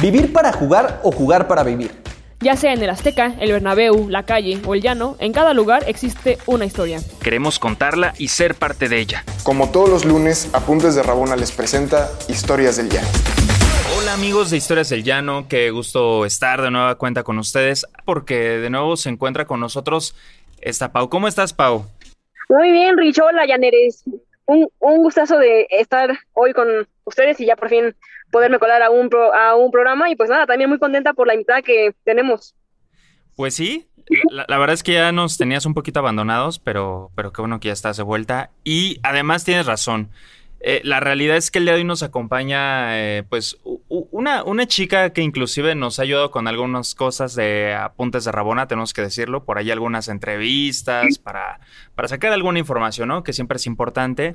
¿Vivir para jugar o jugar para vivir? Ya sea en el Azteca, el Bernabéu, la calle o el llano, en cada lugar existe una historia. Queremos contarla y ser parte de ella. Como todos los lunes, Apuntes de Rabona les presenta Historias del Llano. Hola amigos de Historias del Llano, qué gusto estar de nueva cuenta con ustedes, porque de nuevo se encuentra con nosotros esta Pau. ¿Cómo estás, Pau? Muy bien, Rich. Hola, Yaneres. Un, un gustazo de estar hoy con ustedes y ya por fin poderme colar a un, a un programa y pues nada, también muy contenta por la invitada que tenemos. Pues sí, la, la, verdad es que ya nos tenías un poquito abandonados, pero, pero qué bueno que ya estás de vuelta. Y además tienes razón. Eh, la realidad es que el día de hoy nos acompaña eh, pues una, una chica que inclusive nos ha ayudado con algunas cosas de apuntes de Rabona, tenemos que decirlo, por ahí algunas entrevistas para, para sacar alguna información, ¿no? Que siempre es importante.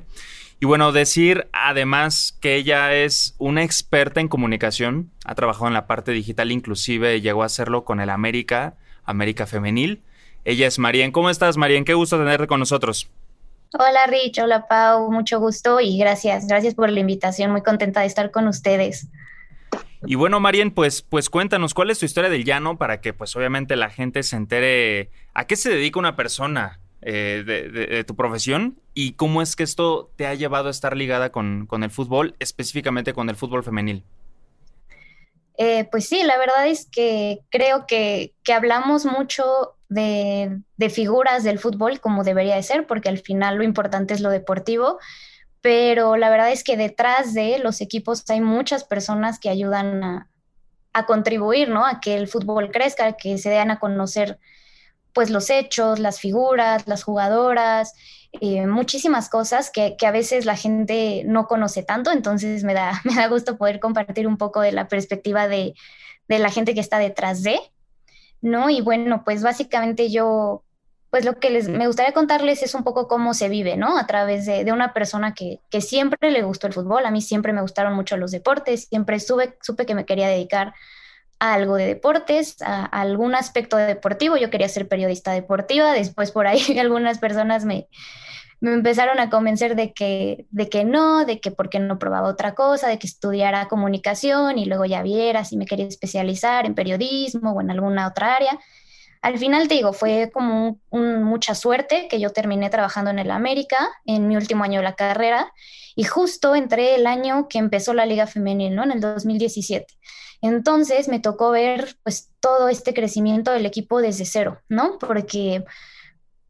Y bueno, decir además que ella es una experta en comunicación, ha trabajado en la parte digital, inclusive llegó a hacerlo con el América, América Femenil. Ella es Marien. ¿Cómo estás, Marien? Qué gusto tenerte con nosotros. Hola Rich, hola Pau, mucho gusto y gracias, gracias por la invitación, muy contenta de estar con ustedes. Y bueno, Marien, pues, pues cuéntanos, ¿cuál es tu historia del llano para que pues obviamente la gente se entere a qué se dedica una persona eh, de, tu profesión y cómo es que esto te ha llevado a estar ligada con, con el fútbol, específicamente con el fútbol femenil? Eh, pues sí, la verdad es que creo que, que hablamos mucho de, de, figuras del fútbol como debería de ser, porque al final lo importante es lo deportivo, pero la verdad es que detrás de los equipos hay muchas personas que ayudan a, a contribuir, ¿no? A que el fútbol crezca, que se den a conocer pues los hechos, las figuras, las jugadoras, eh, muchísimas cosas que, que, a veces la gente no conoce tanto, entonces me da, me da gusto poder compartir un poco de la perspectiva de, de la gente que está detrás de, ¿no? Y bueno, pues básicamente yo, pues lo que les, me gustaría contarles es un poco cómo se vive, ¿no? A través de, de una persona que, que, siempre le gustó el fútbol, a mí siempre me gustaron mucho los deportes, siempre supe, supe que me quería dedicar a algo de deportes, a, algún aspecto deportivo. Yo quería ser periodista deportiva, después por ahí algunas personas me, me empezaron a convencer de que, de que no, de que porque no probaba otra cosa, de que estudiara comunicación y luego ya viera si me quería especializar en periodismo o en alguna otra área. Al final te digo, fue como mucha suerte que yo terminé trabajando en el América en mi último año de la carrera y justo entré el año que empezó la Liga Femenil, ¿no? En el 2017. Entonces me tocó ver pues todo este crecimiento del equipo desde cero, ¿no? Porque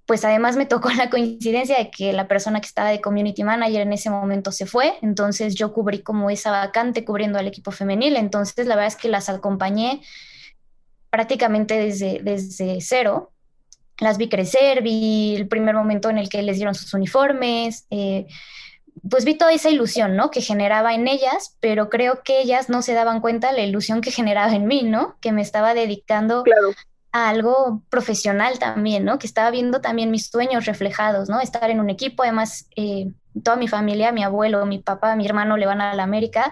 pues además me tocó la coincidencia de que la persona que estaba de community manager en ese momento se fue, entonces yo cubrí como esa vacante cubriendo al equipo femenil, entonces la verdad es que las acompañé prácticamente desde, desde cero, las vi crecer, vi el primer momento en el que les dieron sus uniformes, eh, pues vi toda esa ilusión, ¿no? Que generaba en ellas, pero creo que ellas no se daban cuenta la ilusión que generaba en mí, ¿no? Que me estaba dedicando claro. a algo profesional también, ¿no? Que estaba viendo también mis sueños reflejados, ¿no? Estar en un equipo, además, eh, toda mi familia, mi abuelo, mi papá, mi hermano le van a la América.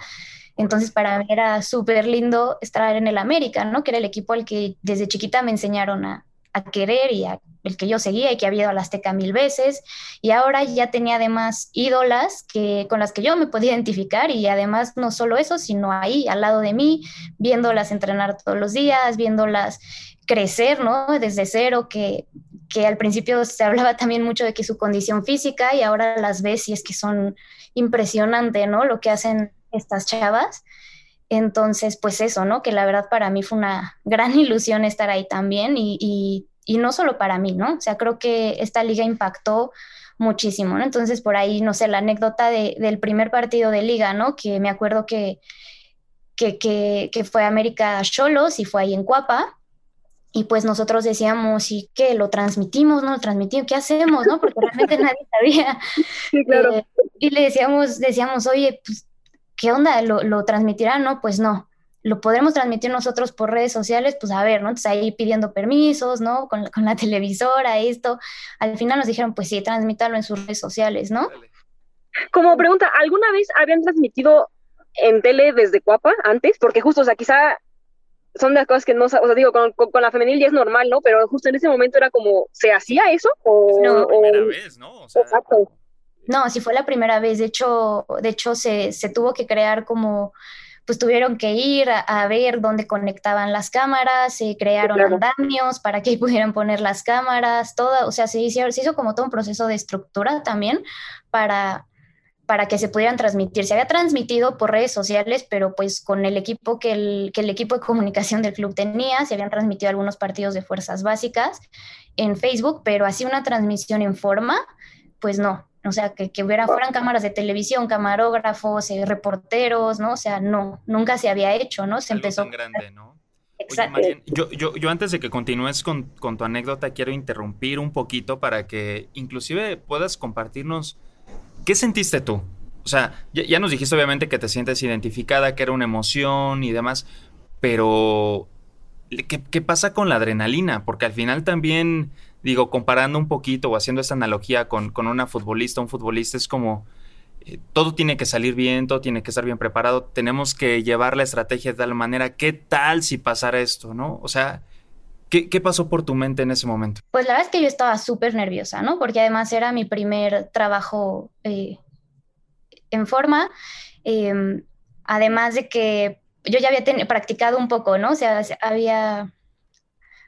Entonces, para mí era súper lindo estar en el América, ¿no? Que era el equipo al que desde chiquita me enseñaron a, a querer y a el que yo seguía y que había ido a la Azteca mil veces y ahora ya tenía además ídolas que, con las que yo me podía identificar y además no solo eso, sino ahí al lado de mí, viéndolas entrenar todos los días, viéndolas crecer, ¿no? Desde cero, que, que al principio se hablaba también mucho de que su condición física y ahora las ves y es que son impresionante, ¿no? Lo que hacen estas chavas. Entonces, pues eso, ¿no? Que la verdad para mí fue una gran ilusión estar ahí también y, y y no solo para mí, ¿no? O sea, creo que esta liga impactó muchísimo, ¿no? Entonces, por ahí, no sé, la anécdota de, del primer partido de liga, ¿no? Que me acuerdo que, que, que, que fue América Cholos y fue ahí en Cuapa. Y pues nosotros decíamos, ¿y qué? ¿Lo transmitimos? ¿No lo transmitimos? ¿Qué hacemos? ¿No? Porque realmente nadie sabía. Sí, claro. Eh, y le decíamos, decíamos, oye, pues, ¿qué onda? ¿Lo, lo transmitirán? No, pues no lo podremos transmitir nosotros por redes sociales, pues a ver, ¿no? Entonces ahí pidiendo permisos, ¿no? Con, con la televisora, esto. Al final nos dijeron, pues sí, transmítalo en sus redes sociales, ¿no? Como pregunta, ¿alguna vez habían transmitido en tele desde Cuapa antes? Porque justo, o sea, quizá son de las cosas que no, o sea, digo, con, con, con, la femenil ya es normal, ¿no? Pero justo en ese momento era como, ¿se hacía eso? O, es la primera o... vez, ¿no? O sea, Exacto. No, sí fue la primera vez. De hecho, de hecho se, se tuvo que crear como pues tuvieron que ir a, ver dónde conectaban las cámaras, se crearon andamios para que pudieran poner las cámaras, todo, o sea, se hizo, se hizo como todo un proceso de estructura también para, para que se pudieran transmitir. Se había transmitido por redes sociales, pero pues con el equipo que el, que el equipo de comunicación del club tenía, se habían transmitido algunos partidos de fuerzas básicas en Facebook, pero así una transmisión en forma, pues no, o sea, que, que hubiera, fueran cámaras de televisión, camarógrafos, eh, reporteros, ¿no? O sea, no, nunca se había hecho, ¿no? Se empezó... Tan grande, ¿no? Exacto. yo, yo, yo, antes de que continúes con, con, tu anécdota, quiero interrumpir un poquito para que inclusive puedas compartirnos qué sentiste tú. O sea, ya, ya nos dijiste obviamente que te sientes identificada, que era una emoción y demás, pero ¿qué, qué pasa con la adrenalina? Porque al final también digo, comparando un poquito o haciendo esta analogía con, con una futbolista, un futbolista es como, eh, todo tiene que salir bien, todo tiene que estar bien preparado, tenemos que llevar la estrategia de tal manera, ¿qué tal si pasara esto, no? O sea, ¿qué, qué pasó por tu mente en ese momento? Pues la verdad es que yo estaba súper nerviosa, ¿no? Porque además era mi primer trabajo eh, en forma, em, además de que yo ya había practicado un poco, ¿no? O sea, había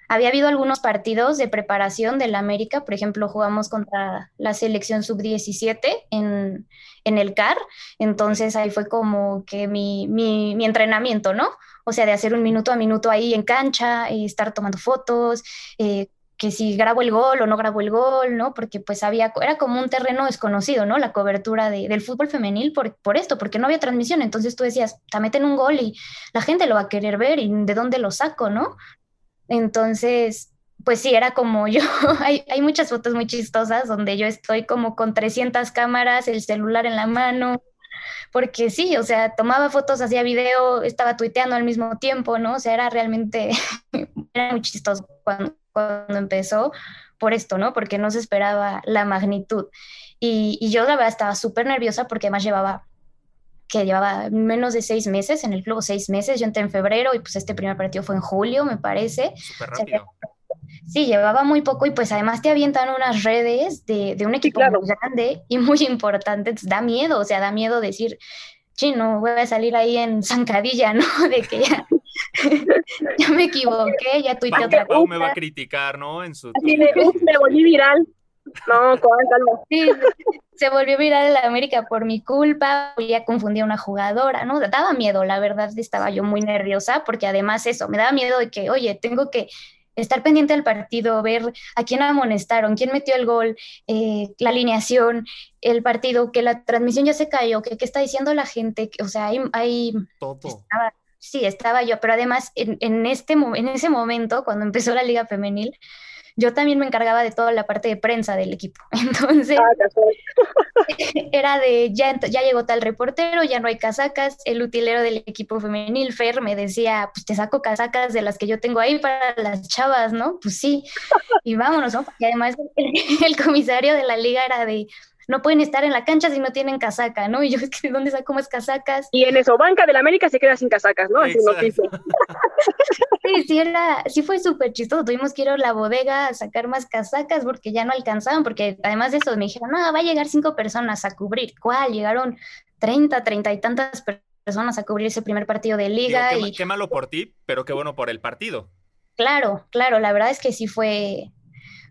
había habido algunos partidos de preparación del América, por ejemplo, jugamos contra la selección sub-17 en, en, el CAR, entonces ahí fue como que mi, mi, mi, entrenamiento, ¿no? O sea, de hacer un minuto a minuto ahí en cancha, y estar tomando fotos, eh, que si grabo el gol o no grabo el gol, ¿no? Porque pues había, era como un terreno desconocido, ¿no? La cobertura de, del fútbol femenil por, por esto, porque no había transmisión, entonces tú decías, te meten un gol y la gente lo va a querer ver y de dónde lo saco, ¿no? Entonces, pues sí, era como yo, hay, hay, muchas fotos muy chistosas donde yo estoy como con 300 cámaras, el celular en la mano, porque sí, o sea, tomaba fotos, hacía video, estaba tuiteando al mismo tiempo, ¿no? O sea, era realmente, era muy chistoso cuando, cuando empezó por esto, ¿no? Porque no se esperaba la magnitud. Y, y yo la verdad estaba súper nerviosa porque además llevaba que llevaba menos de seis meses en el club, seis meses. Yo entré en febrero y pues este primer partido fue en julio, me parece. Súper rápido. sí, llevaba muy poco y pues además te avientan unas redes de, de un equipo muy grande y muy importante. da miedo, o sea, da miedo decir, chino, voy a salir ahí en zancadilla, ¿no? De que ya, ya me equivoqué, ya tuiteé otra cosa. me va a criticar, ¿no? En su... Así de, me volví viral. No, calma. Sí, se volvió viral la América por mi culpa, ya confundí a una jugadora, ¿no? Daba miedo, la verdad, estaba yo muy nerviosa, porque además eso, me daba miedo de que, oye, tengo que estar pendiente del partido, ver a quién amonestaron, quién metió el gol, eh, la alineación, el partido, que la transmisión ya se cayó, que qué está diciendo la gente, o sea, hay... hay Todo. sí, estaba yo, pero además en, en, este, en ese momento, cuando empezó la liga femenil, yo también me encargaba de toda la parte de prensa del equipo. Entonces, ah, era de, ya, ya llegó tal reportero, ya no hay casacas. El utilero del equipo femenil, Fer, me decía, pues te saco casacas de las que yo tengo ahí para las chavas, ¿no? Pues sí, y vámonos, ¿no? Y además el comisario de la liga era de, no pueden estar en la cancha si no tienen casaca, ¿no? Y yo, ¿de dónde saco más casacas? Y en eso, banca del América se queda sin casacas, ¿no? Sí, sí, era, sí fue súper chistoso. Tuvimos que ir a la bodega a sacar más casacas porque ya no alcanzaban, porque además de eso me dijeron, no, va a llegar cinco personas a cubrir. ¿Cuál? Llegaron 30, 30 y tantas personas a cubrir ese primer partido de liga. qué, y... qué malo por ti, pero qué bueno por el partido. Claro, claro, la verdad es que sí fue,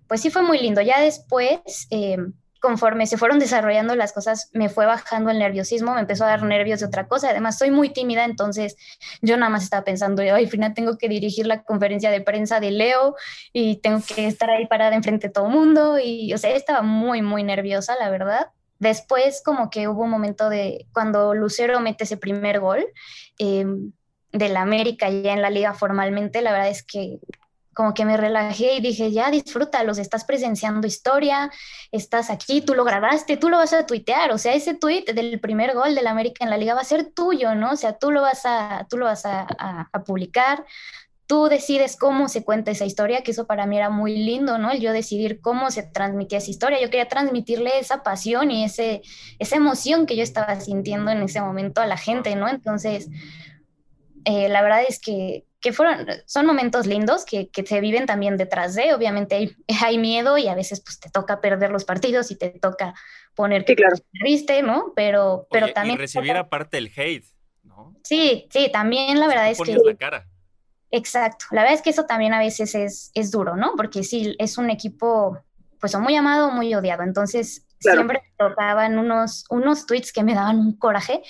pues sí fue muy lindo. Ya después... Eh, conforme se fueron desarrollando las cosas, me fue bajando el nerviosismo, me empezó a dar nervios de otra cosa. Además, soy muy tímida, entonces yo nada más estaba pensando, al final tengo que dirigir la conferencia de prensa de Leo y tengo que estar ahí parada enfrente de todo el mundo. Y, o sea, estaba muy, muy nerviosa, la verdad. Después, como que hubo un momento de cuando Lucero mete ese primer gol. Eh, de la América ya en la liga formalmente, la verdad es que como que me relajé y dije, ya disfrútalos, estás presenciando historia, estás aquí, tú lo grabaste, tú lo vas a tuitear, o sea, ese tuit del primer gol del América en la liga va a ser tuyo, ¿no? O sea, tú lo vas a, tú lo vas a, a, publicar, tú decides cómo se cuenta esa historia, que eso para mí era muy lindo, ¿no? El yo decidir cómo se transmitía esa historia, yo quería transmitirle esa pasión y ese, esa emoción que yo estaba sintiendo en ese momento a la gente, ¿no? Entonces, eh, la verdad es que que fueron, son momentos lindos que, que, se viven también detrás de, obviamente hay, hay, miedo y a veces pues te toca perder los partidos y te toca poner que claro. triste, ¿no? Pero, pero también... Y recibir aparte el hate, ¿no? Sí, sí, también la verdad es que... La cara. Exacto, la verdad es que eso también a veces es, es duro, ¿no? Porque sí, es un equipo pues o muy amado o muy odiado, entonces siempre tocaban unos, unos tweets que me daban un coraje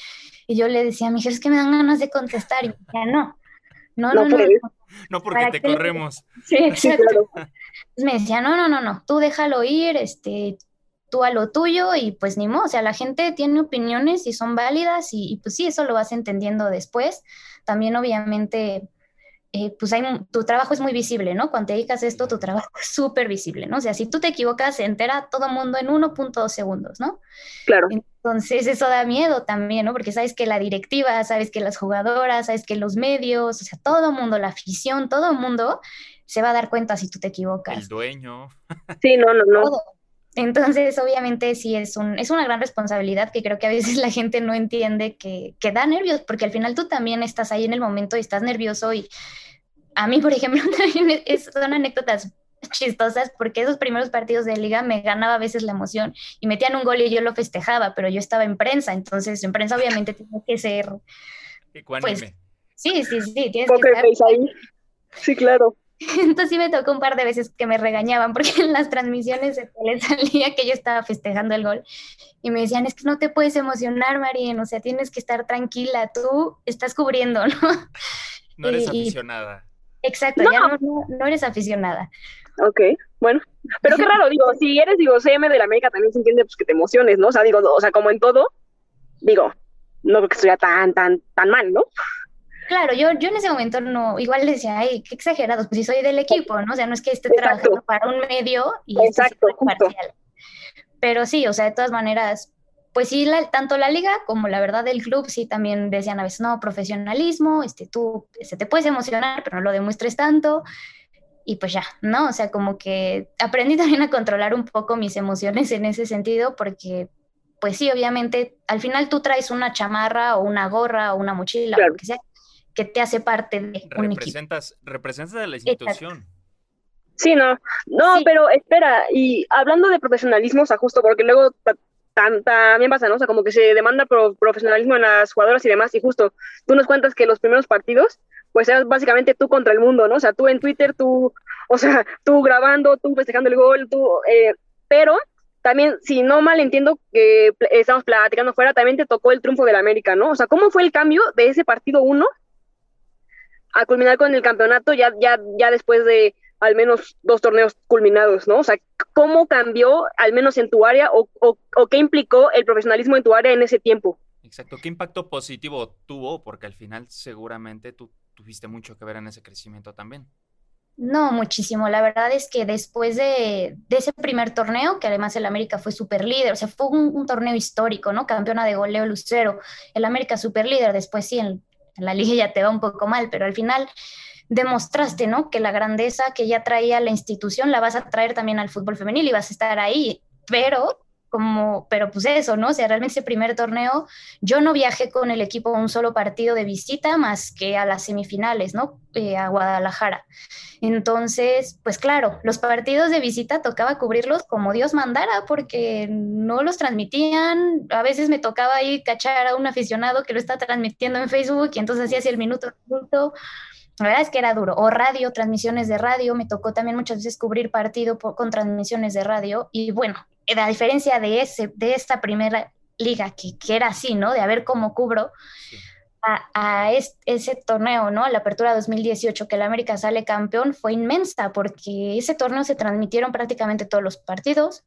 y yo le decía a mi jefe, es que me dan ganas de contestar y me decía, no, no, no, no. No, porque te corremos. Sí, exacto. me decía, no, no, no, no, tú déjalo ir, este, tú a lo tuyo y pues ni modo, o sea, la gente tiene opiniones y son válidas y, y pues sí, eso lo vas entendiendo después. También obviamente eh, pues hay, tu trabajo es muy visible, ¿no? Cuando te dedicas a esto, tu trabajo es súper visible, ¿no? O sea, si tú te equivocas, se entera todo el mundo en 1.2 segundos, ¿no? Claro. Entonces, eso da miedo también, ¿no? Porque sabes que la directiva, sabes que las jugadoras, sabes que los medios, o sea, todo el mundo, la afición, todo el mundo se va a dar cuenta si tú te equivocas. El dueño. Sí, no, no, no. Entonces, obviamente, sí es, un, es una gran responsabilidad que creo que a veces la gente no entiende que, que da nervios, porque al final tú también estás ahí en el momento y estás nervioso y a mí, por ejemplo, también es, son anécdotas chistosas porque esos primeros partidos de liga me ganaba a veces la emoción y metían un gol y yo lo festejaba, pero yo estaba en prensa, entonces en prensa obviamente tiene que ser... Pues, sí, sí, sí, tienes que estar... Ahí. Sí, claro. Entonces sí me tocó un par de veces que me regañaban porque en las transmisiones se les salía que yo estaba festejando el gol y me decían, es que no te puedes emocionar, Marien, o sea, tienes que estar tranquila, tú estás cubriendo, ¿no? No eres aficionada. Exacto, ya no, eres aficionada. Ok, bueno, pero qué raro, digo, si eres, digo, CM de la América también se entiende pues que te emociones, ¿no? O sea, digo, o sea, como en todo, digo, no creo que estuviera tan, tan, tan mal, ¿no? Claro, yo, yo en ese momento no, igual decía, ay, qué exagerados, pues si soy del equipo, ¿no? O sea, no es que esté trabajando para un medio y Exacto, parcial. Pero sí, o sea, de todas maneras, pues sí, tanto la liga como la verdad del club sí también decían a veces, no, profesionalismo, este, tú se te puedes emocionar, pero no lo demuestres tanto. Y pues ya, ¿no? O sea, como que aprendí también a controlar un poco mis emociones en ese sentido, porque pues sí, obviamente, al final tú traes una chamarra o una gorra o una mochila, o lo que sea, que te hace parte de un representas, equipo. Representas a la institución. Sí, no, no, pero espera, y hablando de profesionalismo, o sea, justo porque luego también pasa, ¿no? O sea, como que se demanda profesionalismo en las jugadoras y demás, y justo tú nos cuentas que los primeros partidos, pues eras básicamente tú contra el mundo, ¿no? O sea, tú en Twitter, tú, o sea, tú grabando, tú festejando el gol, tú, eh, pero también, si no mal entiendo que estamos platicando fuera, también te tocó el triunfo del América, ¿no? O sea, ¿cómo fue el cambio de ese partido uno a culminar con el campeonato ya, ya, ya después de al menos dos torneos culminados, ¿no? O sea, ¿cómo cambió, al menos en tu área, o, qué implicó el profesionalismo en tu área en ese tiempo? Exacto, ¿qué impacto positivo tuvo? Porque al final seguramente tú tuviste mucho que ver en ese crecimiento también. No, muchísimo. La verdad es que después de, ese primer torneo, que además el América fue super líder, o sea, fue un, torneo histórico, ¿no? Campeona de goleo Lucero, el América super líder, después sí, en la liga ya te va un poco mal, pero al final demostraste, ¿no? Que la grandeza que ya traía la institución la vas a traer también al fútbol femenil y vas a estar ahí, pero como, pero pues eso, ¿no? O sea, realmente ese primer torneo, yo no viajé con el equipo un solo partido de visita más que a las semifinales, ¿no? Eh, a Guadalajara. Entonces, pues claro, los partidos de visita tocaba cubrirlos como Dios mandara porque no los transmitían. A veces me tocaba ahí cachar a un aficionado que lo está transmitiendo en Facebook y entonces hacía el minuto la verdad es que era duro. O radio, transmisiones de radio. Me tocó también muchas veces cubrir partido con transmisiones de radio. Y bueno, a diferencia de, ese, de esta primera liga, que, que era así, ¿no? De a ver cómo cubro, a, ese torneo, ¿no? La apertura 2018, que el América sale campeón, fue inmensa, porque ese torneo se transmitieron prácticamente todos los partidos.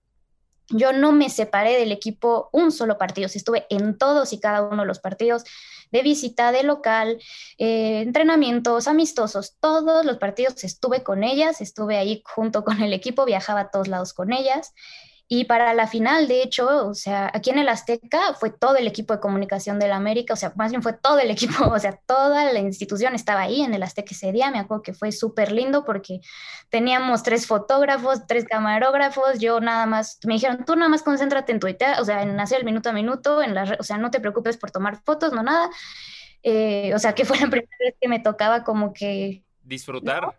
Yo no me separé del equipo un solo partido, estuve en todos y cada uno de los partidos de visita, de local, eh, entrenamientos amistosos, todos los partidos estuve con ellas, estuve ahí junto con el equipo, viajaba a todos lados con ellas. Y para la final, de hecho, o sea, aquí en el Azteca fue todo el equipo de comunicación del América, o sea, más bien fue todo el equipo, o sea, toda la institución estaba ahí en el Azteca ese día. Me acuerdo que fue súper lindo porque teníamos tres fotógrafos, tres camarógrafos, yo nada más, me dijeron, tú nada más concéntrate en Twitter, o sea, en hacer el minuto a minuto, en la, o sea, no te preocupes por tomar fotos, no nada. Eh, o sea, que fue la primera vez que me tocaba como que... Disfrutar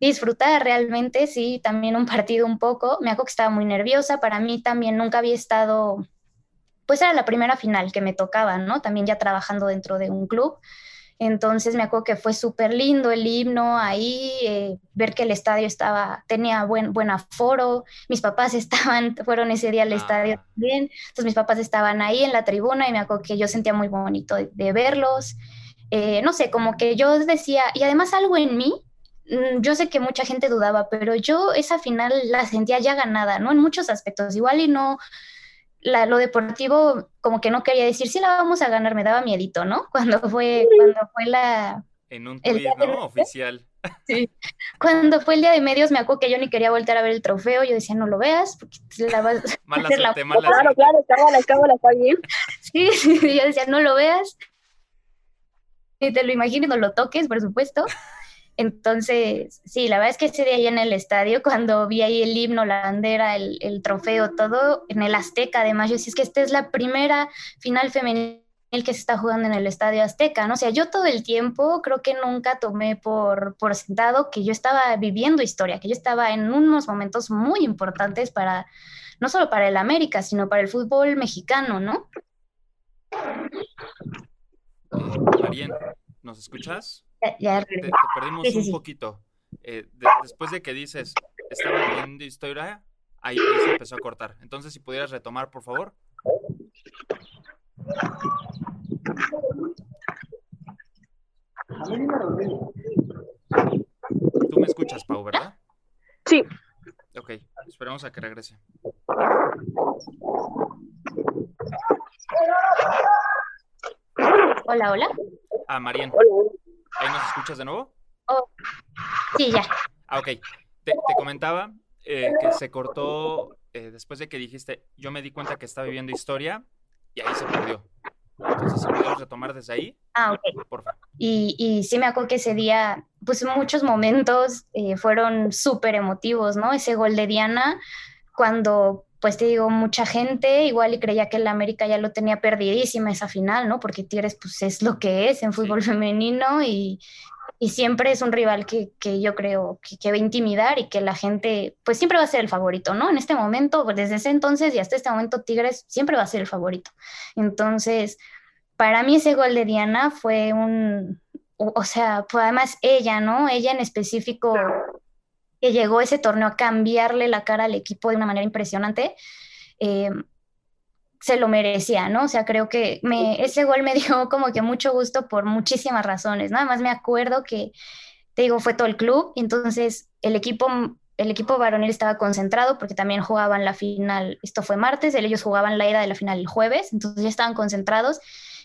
disfrutar realmente, sí, también un partido un poco. Me acuerdo que estaba muy nerviosa, para mí también nunca había estado pues era la primera final que me tocaba, ¿no? También ya trabajando dentro de un club. Entonces me acuerdo que fue súper lindo el himno ahí, eh, ver que el estadio estaba, tenía buen, buen aforo, mis papás estaban, fueron ese día al estadio Ah. también, entonces mis papás estaban ahí en la tribuna y me acuerdo que yo sentía muy bonito de, de verlos, Eh, no sé, como que yo decía, y además algo en mí, yo sé que mucha gente dudaba, pero yo esa final la sentía ya ganada, ¿no? En muchos aspectos, igual y no, la, lo deportivo como que no quería decir, sí la vamos a ganar, me daba miedito, ¿no? Cuando fue, cuando fue la, En un de ¿no? Oficial. cuando fue el día de medios, me acuerdo que yo ni quería voltear a ver el trofeo, yo decía, no lo veas, porque te la vas a Mala la suerte, mala Claro, suerte. claro, cábala, cábala, está bien. Sí, sí, yo decía, no lo veas, ni te lo imagines, no lo toques, por supuesto. Entonces, sí, la verdad es que ese día ahí en el estadio, cuando vi ahí el himno, la bandera, el, el trofeo, todo, en el Azteca, además, yo decía, es que esta es la primera final femenil que se está jugando en el Estadio Azteca, ¿no? O sea, yo todo el tiempo creo que nunca tomé por, por sentado que yo estaba viviendo historia, que yo estaba en unos momentos muy importantes para, no solo para el América, sino para el fútbol mexicano, ¿no? Marien, ¿nos escuchas? Ya, ya Te, perdimos Sí, sí, un sí. poquito. Eh, de- después de que dices, estaba viendo historia, ahí, ahí se empezó a cortar. Entonces, si pudieras retomar, por favor. Tú me escuchas, Pau, ¿verdad? Sí, Ok, esperemos a que regrese. Hola, hola. Ah, Marien, hola. ¿Ahí nos escuchas de nuevo? Sí, ya. Ah, ok. Te, te comentaba eh, que se cortó eh, después de que dijiste, yo me di cuenta que estaba viviendo historia y ahí se perdió. Entonces, si pudieras retomar desde ahí, Ah, ok. por favor. Y, y sí me acuerdo que ese día, pues muchos momentos eh, fueron súper emotivos, ¿no? Ese gol de Diana, cuando, pues te digo, mucha gente igual y creía que el América ya lo tenía perdidísima esa final, ¿no? Porque Tigres, pues es lo que es en fútbol femenino y, y siempre es un rival que, que yo creo que, que va a intimidar y que la gente, pues siempre va a ser el favorito, ¿no? En este momento, pues, desde ese entonces y hasta este momento, Tigres siempre va a ser el favorito. Entonces, para mí ese gol de Diana fue un, o, o sea, pues además ella, ¿no? Ella en específico, que llegó ese torneo a cambiarle la cara al equipo de una manera impresionante. eh, se lo merecía, ¿no? O sea, creo que me, ese gol me dio como que mucho gusto por muchísimas razones. Nada más me acuerdo que, te digo, fue todo el club, y entonces el equipo, el equipo varonil estaba concentrado porque también jugaban la final, esto fue martes, ellos jugaban la ida de la final el jueves, entonces ya estaban concentrados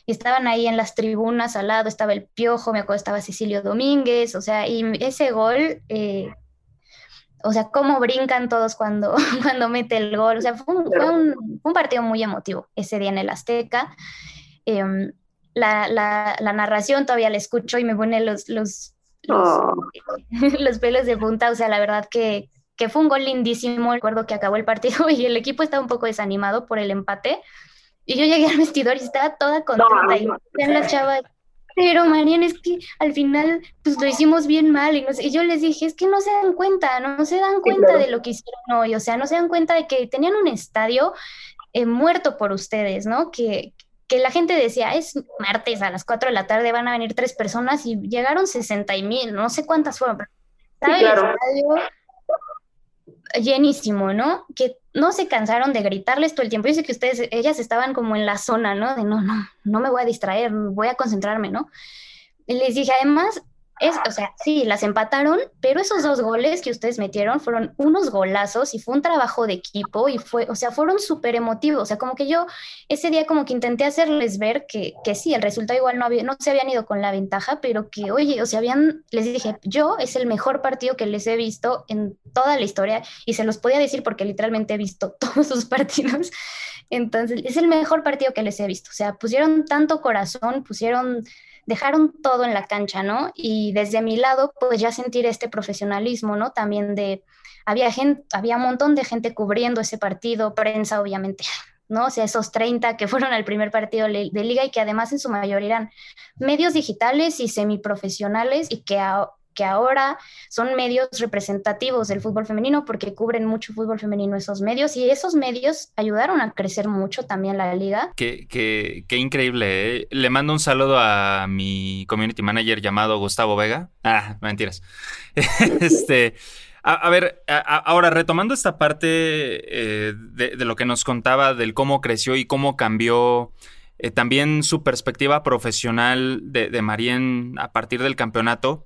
y estaban ahí en las tribunas al lado, estaba el Piojo, me acuerdo, estaba Cecilio Domínguez, o sea, y ese gol... Eh, o sea, cómo brincan todos cuando, cuando mete el gol. O sea, fue un, fue un, un partido muy emotivo ese día en el Azteca. Eh, la, la, la, narración todavía la escucho y me pone los, los, los, Oh. los pelos de punta. O sea, la verdad que, que fue un gol lindísimo. Recuerdo que acabó el partido y el equipo estaba un poco desanimado por el empate. Y yo llegué al vestidor y estaba toda contenta. y vean las chavas, pero Mariana, es que al final pues lo hicimos bien mal y, no sé, y yo les dije, es que no se dan cuenta, no se dan cuenta claro. de lo que hicieron hoy, o sea, no se dan cuenta de que tenían un estadio eh, muerto por ustedes, ¿no? Que, que la gente decía, es martes a las 4 de la tarde, van a venir tres personas y llegaron 60 mil, no sé cuántas fueron, pero Sí, claro. el estadio llenísimo, ¿no? Que no se cansaron de gritarles todo el tiempo. Yo sé que ustedes, ellas estaban como en la zona, ¿no? De no, no, no me voy a distraer, voy a concentrarme, ¿no? Les dije, además, es, o sea, sí, las empataron, pero esos dos goles que ustedes metieron fueron unos golazos y fue un trabajo de equipo y fue, o sea, fueron súper emotivos. O sea, como que yo ese día como que intenté hacerles ver que, que sí, el resultado igual no, había, no se habían ido con la ventaja, pero que, oye, o sea, habían, les dije, yo es el mejor partido que les he visto en toda la historia y se los podía decir porque literalmente he visto todos sus partidos. Entonces, es el mejor partido que les he visto. O sea, pusieron tanto corazón, pusieron dejaron todo en la cancha, ¿no? Y desde mi lado, pues ya sentir este profesionalismo, ¿no? También de, había gente, había un montón de gente cubriendo ese partido, prensa obviamente, ¿no? O sea, esos 30 que fueron al primer partido de liga y que además en su mayoría eran medios digitales y semiprofesionales y que que ahora son medios representativos del fútbol femenino porque cubren mucho fútbol femenino esos medios y esos medios ayudaron a crecer mucho también la liga. Qué, qué, qué increíble. ¿eh? Le mando un saludo a mi community manager llamado Gustavo Vega. Ah, mentiras. este... A, ver, ahora retomando esta parte eh, de, lo que nos contaba del cómo creció y cómo cambió eh, también su perspectiva profesional de, de Marien a partir del campeonato.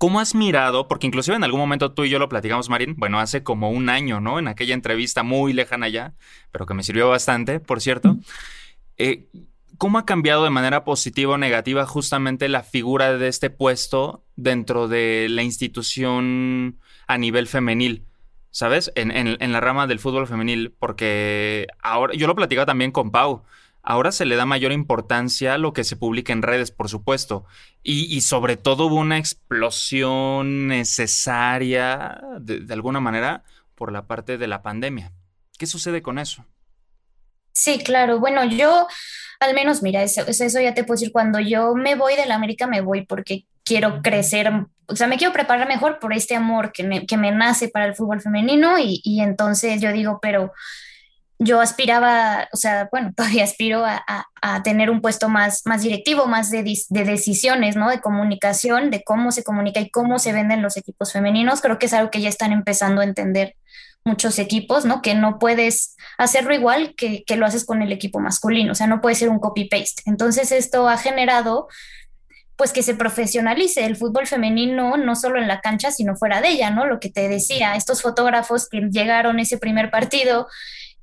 ¿Cómo has mirado? Porque inclusive en algún momento tú y yo lo platicamos, Marín, bueno, hace como un año, ¿no? En aquella entrevista muy lejana ya, pero que me sirvió bastante, por cierto. Eh, ¿Cómo ha cambiado de manera positiva o negativa justamente la figura de este puesto dentro de la institución a nivel femenil? ¿Sabes? En, en la rama del fútbol femenil, porque ahora yo lo platicaba también con Pau. Ahora se le da mayor importancia a lo que se publica en redes, por supuesto. Y, sobre todo hubo una explosión necesaria, de, alguna manera, por la parte de la pandemia. ¿Qué sucede con eso? Sí, claro. Bueno, yo, al menos, mira, eso, eso ya te puedo decir, cuando yo me voy de la América, me voy porque quiero crecer, o sea, me quiero preparar mejor por este amor que me, que me nace para el fútbol femenino y, y entonces yo digo, pero yo aspiraba, o sea, bueno, todavía aspiro a, tener un puesto más, más directivo, más de, decisiones, ¿no? De comunicación, de cómo se comunica y cómo se venden los equipos femeninos. Creo que es algo que ya están empezando a entender muchos equipos, ¿no? Que no puedes hacerlo igual que, que lo haces con el equipo masculino, o sea, no puede ser un copy-paste. Entonces, esto ha generado pues que se profesionalice el fútbol femenino, no solo en la cancha, sino fuera de ella, ¿no? Lo que te decía, estos fotógrafos que llegaron ese primer partido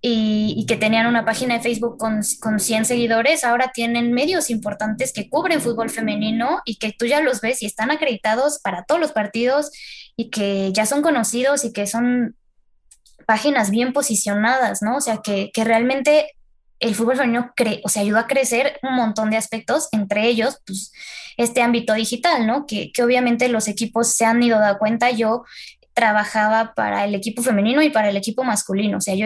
y, que tenían una página de Facebook con, con 100 seguidores, ahora tienen medios importantes que cubren fútbol femenino y que tú ya los ves y están acreditados para todos los partidos y que ya son conocidos y que son páginas bien posicionadas, ¿no? O sea, que, que realmente el fútbol femenino cre o sea, ayuda a crecer un montón de aspectos, entre ellos, pues, este ámbito digital, ¿no? Que, que obviamente los equipos se han ido dando cuenta. Yo trabajaba para el equipo femenino y para el equipo masculino, o sea, yo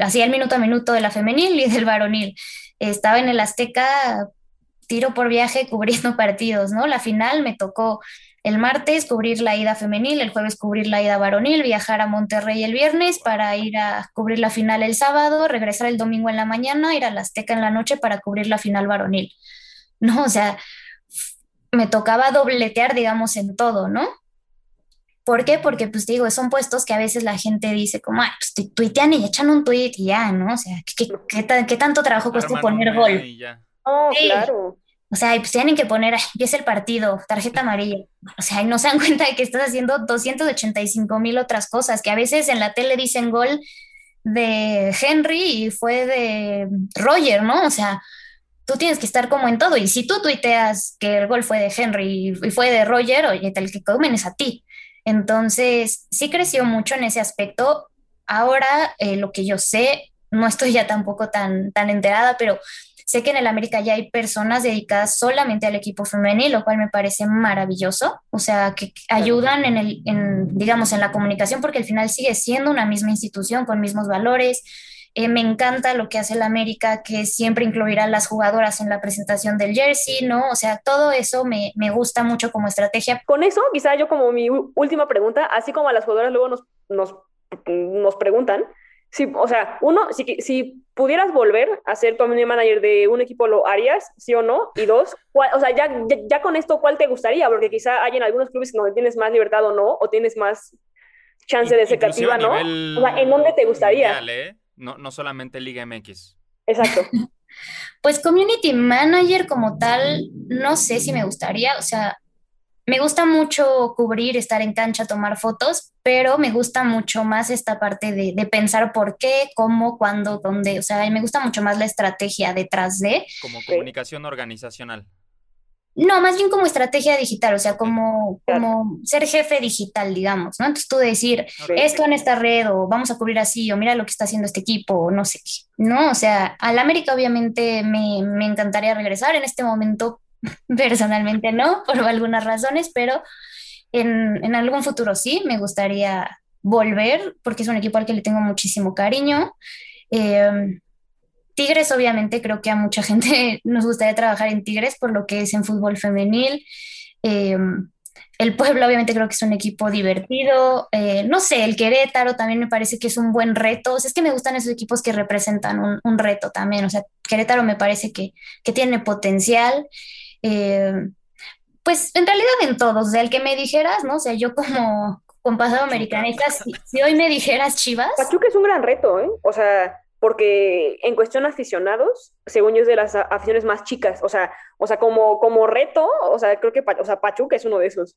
hacía el minuto a minuto de la femenil y del varonil. Estaba en el Azteca tiro por viaje cubriendo partidos, ¿no? La final me tocó el martes cubrir la ida femenil, el jueves cubrir la ida varonil, viajar a Monterrey el viernes para ir a cubrir la final el sábado, regresar el domingo en la mañana, ir a la Azteca en la noche para cubrir la final varonil. No, o sea, me tocaba dobletear, digamos, en todo, ¿no? ¿Por qué? Porque, pues digo, son puestos que a veces la gente dice como, ay, pues tuitean y echan un tweet y ya, ¿no? O sea, ¿qué, qué, tanto trabajo cuesta poner gol? Oh, claro. O sea, pues tienen que poner, empieza el partido, tarjeta amarilla. O sea, no se dan cuenta de que estás haciendo 285 mil otras cosas, que a veces en la tele dicen gol de Henry y fue de Roger, ¿no? O sea, tú tienes que estar como en todo. Y si tú tuiteas que el gol fue de Henry y fue de Roger, oye, el que comen es a ti. Entonces, sí creció mucho en ese aspecto. Ahora, eh, lo que yo sé, no estoy ya tampoco tan, tan enterada, pero sé que en el América ya hay personas dedicadas solamente al equipo femenil, lo cual me parece maravilloso. O sea, que ayudan en el, en, digamos, en la comunicación, porque al final sigue siendo una misma institución con mismos valores, eh, me encanta lo que hace el América, que siempre incluirá a las jugadoras en la presentación del jersey, ¿no? O sea, todo eso me, me gusta mucho como estrategia. Con eso, quizá yo como mi última pregunta, así como a las jugadoras luego nos, nos, nos preguntan, si, o sea, uno, si, si pudieras volver a ser community manager de un equipo, ¿lo harías? ¿Sí o no? Y dos, o sea, ya, ya, con esto, ¿cuál te gustaría? Porque quizá hay en algunos clubes donde tienes más libertad o no, o tienes más chance de ser creativa, ¿no? O sea, ¿en dónde te gustaría? ¿eh? No, no solamente Liga MX. Exacto. pues community manager como tal, no sé si me gustaría, o sea, me gusta mucho cubrir, estar en cancha, tomar fotos, pero me gusta mucho más esta parte de, de, pensar por qué, cómo, cuándo, dónde. O sea, me gusta mucho más la estrategia detrás de. Como comunicación organizacional. No, más bien como estrategia digital, o sea, como, como ser jefe digital, digamos, ¿no? Entonces tú decir, esto en esta red, o vamos a cubrir así, o mira lo que está haciendo este equipo, o no sé qué, ¿no? O sea, al América obviamente me, me encantaría regresar, en este momento personalmente no, por algunas razones, pero en, en algún futuro sí, me gustaría volver, porque es un equipo al que le tengo muchísimo cariño. Eh, Tigres, obviamente, creo que a mucha gente nos gustaría trabajar en Tigres por lo que es en fútbol femenil. Eh, el Puebla obviamente creo que es un equipo divertido. Eh, no sé, el Querétaro también me parece que es un buen reto. O sea, es que me gustan esos equipos que representan un, reto también. O sea, Querétaro me parece que, tiene potencial. Eh, pues en realidad en todos. O sea, el que me dijeras, ¿no? O sea, yo como con pasado americanista, si, hoy me dijeras Chivas. Pachuca es un gran reto, ¿eh? O sea, porque en cuestión aficionados, según yo es de las aficiones más chicas, o sea, o sea, como, como reto, o sea, creo que o sea, Pachuca es uno de esos.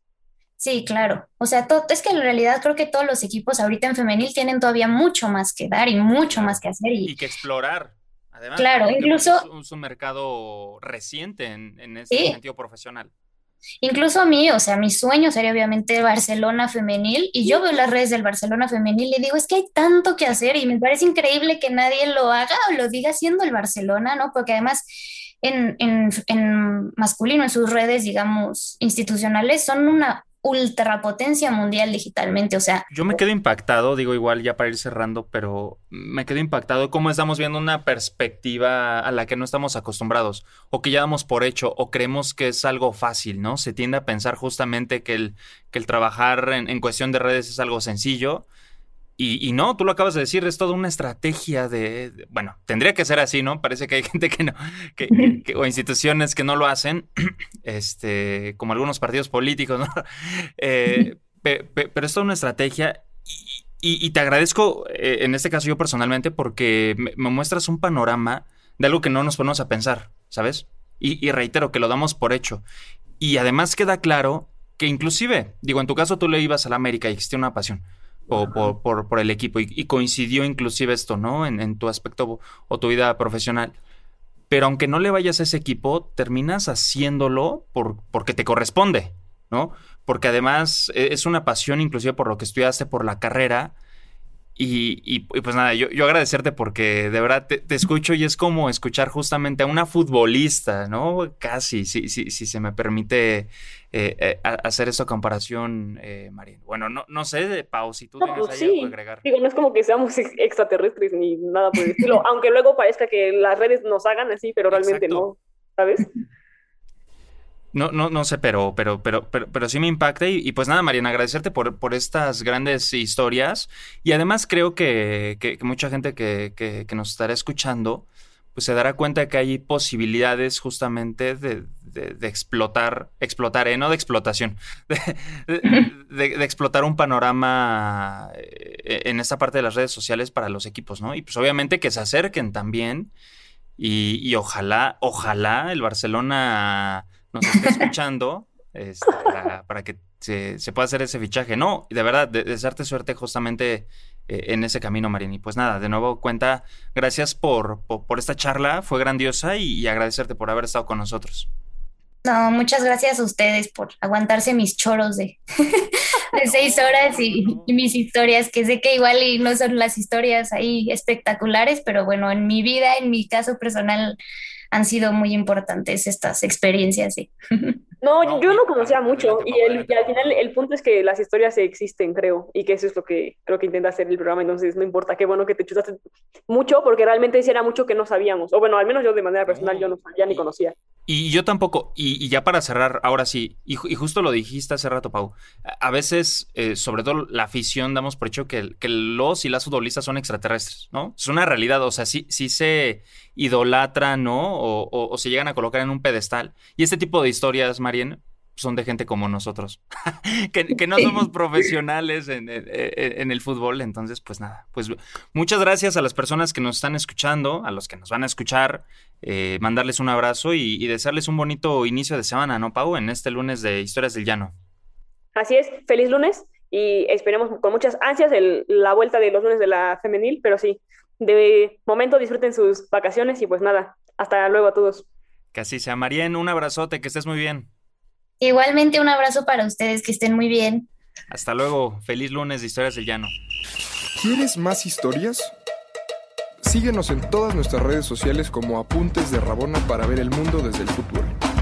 Sí, claro. O sea, es que en realidad creo que todos los equipos ahorita en femenil tienen todavía mucho más que dar y mucho más que hacer. Y, que explorar. Además, claro, incluso... Es un, mercado reciente en, en ese sentido profesional. Incluso a mí, o sea, mi sueño sería obviamente Barcelona femenil y yo veo las redes del Barcelona femenil y digo, es que hay tanto que hacer y me parece increíble que nadie lo haga o lo diga siendo el Barcelona, ¿no? Porque además en, en, en masculino, en sus redes, digamos, institucionales, son una ultrapotencia mundial digitalmente, o sea... Yo me quedo impactado, digo igual ya para ir cerrando, pero me quedo impactado cómo estamos viendo una perspectiva a la que no estamos acostumbrados, o que ya damos por hecho, o creemos que es algo fácil, ¿no? Se tiende a pensar justamente que el, que el trabajar en, en cuestión de redes es algo sencillo, y, no, tú lo acabas de decir, es toda una estrategia de, bueno, tendría que ser así, ¿no? Parece que hay gente que no, que, o instituciones que no lo hacen, este, como algunos partidos políticos, ¿no? Eh, pero es toda una estrategia y, te agradezco, eh, en este caso yo personalmente, porque me, muestras un panorama de algo que no nos ponemos a pensar, ¿sabes? Y, y reitero que lo damos por hecho. Y además queda claro que inclusive, digo, en tu caso tú le ibas a la América y existía una pasión o por, por, el equipo. Y, coincidió inclusive esto, ¿no? En, tu aspecto o tu vida profesional. Pero aunque no le vayas a ese equipo, terminas haciéndolo por, porque te corresponde, ¿no? Porque además e, es una pasión inclusive por lo que estudiaste, por la carrera, y, pues nada, yo, yo, agradecerte porque de verdad te, escucho y es como escuchar justamente a una futbolista, ¿no? Casi, si, si, si se me permite eh, eh, hacer esta comparación, eh, Marín. Bueno, no, no sé, Pau, si tú no, tienes pues algo que agregar. Digo, no es como que seamos extraterrestres ni nada por el estilo, aunque luego parezca que las redes nos hagan así, pero realmente no, ¿sabes? No, no, no sé, pero, pero, pero, pero, pero sí me impacta. Y, pues nada, Mariana, agradecerte por, por estas grandes historias. Y además creo que, que, mucha gente que, que, nos estará escuchando, pues se dará cuenta que hay posibilidades justamente de, de, explotar, explotar, ¿eh? no de explotación, de, explotar un panorama eh, en esta parte de las redes sociales para los equipos, ¿no? Y pues obviamente que se acerquen también. Y, y ojalá, ojalá el Barcelona nos esté escuchando este, para, que se, pueda hacer ese fichaje. No, de verdad, desearte suerte justamente eh, en ese camino, Marín. Y pues nada, de nuevo cuenta, gracias por, por, esta charla, fue grandiosa y, agradecerte por haber estado con nosotros. No, muchas gracias a ustedes por aguantarse mis choros de, de seis horas y, y, mis historias, que sé que igual y no son las historias ahí espectaculares, pero bueno, en mi vida, en mi caso personal, han sido muy importantes estas experiencias. Sí. No, yo no conocía mucho y, al final el punto es que las historias existen, creo, y que eso es lo que creo que intenta hacer el programa, entonces no importa, qué bueno que te chutaste mucho, porque realmente era mucho que no sabíamos, o bueno, al menos yo de manera personal yo no sabía ni conocía. Y yo tampoco, y, ya para cerrar, ahora sí, y, justo lo dijiste hace rato, Pau, a veces, eh, sobre todo la afición, damos por hecho que, que, los y las futbolistas son extraterrestres, ¿no? Es una realidad, o sea, sí, sí se idolatran, ¿no? O, o, se llegan a colocar en un pedestal. Y este tipo de historias, Marien, son de gente como nosotros, que, no somos profesionales en, el fútbol. Entonces, pues nada, pues muchas gracias a las personas que nos están escuchando, a los que nos van a escuchar, eh, mandarles un abrazo y, desearles un bonito inicio de semana, ¿no, Pau? En este lunes de Historias del Llano. Así es, feliz lunes y esperemos con muchas ansias la vuelta de los lunes de la femenil, pero sí, de momento disfruten sus vacaciones y pues nada, hasta luego a todos. Que así sea, Marien, un abrazote, que estés muy bien. Igualmente un abrazo para ustedes, que estén muy bien. Hasta luego, feliz lunes de Historias del Llano. ¿Quieres más historias? Síguenos en todas nuestras redes sociales como Apuntes de Rabona para ver el mundo desde el fútbol.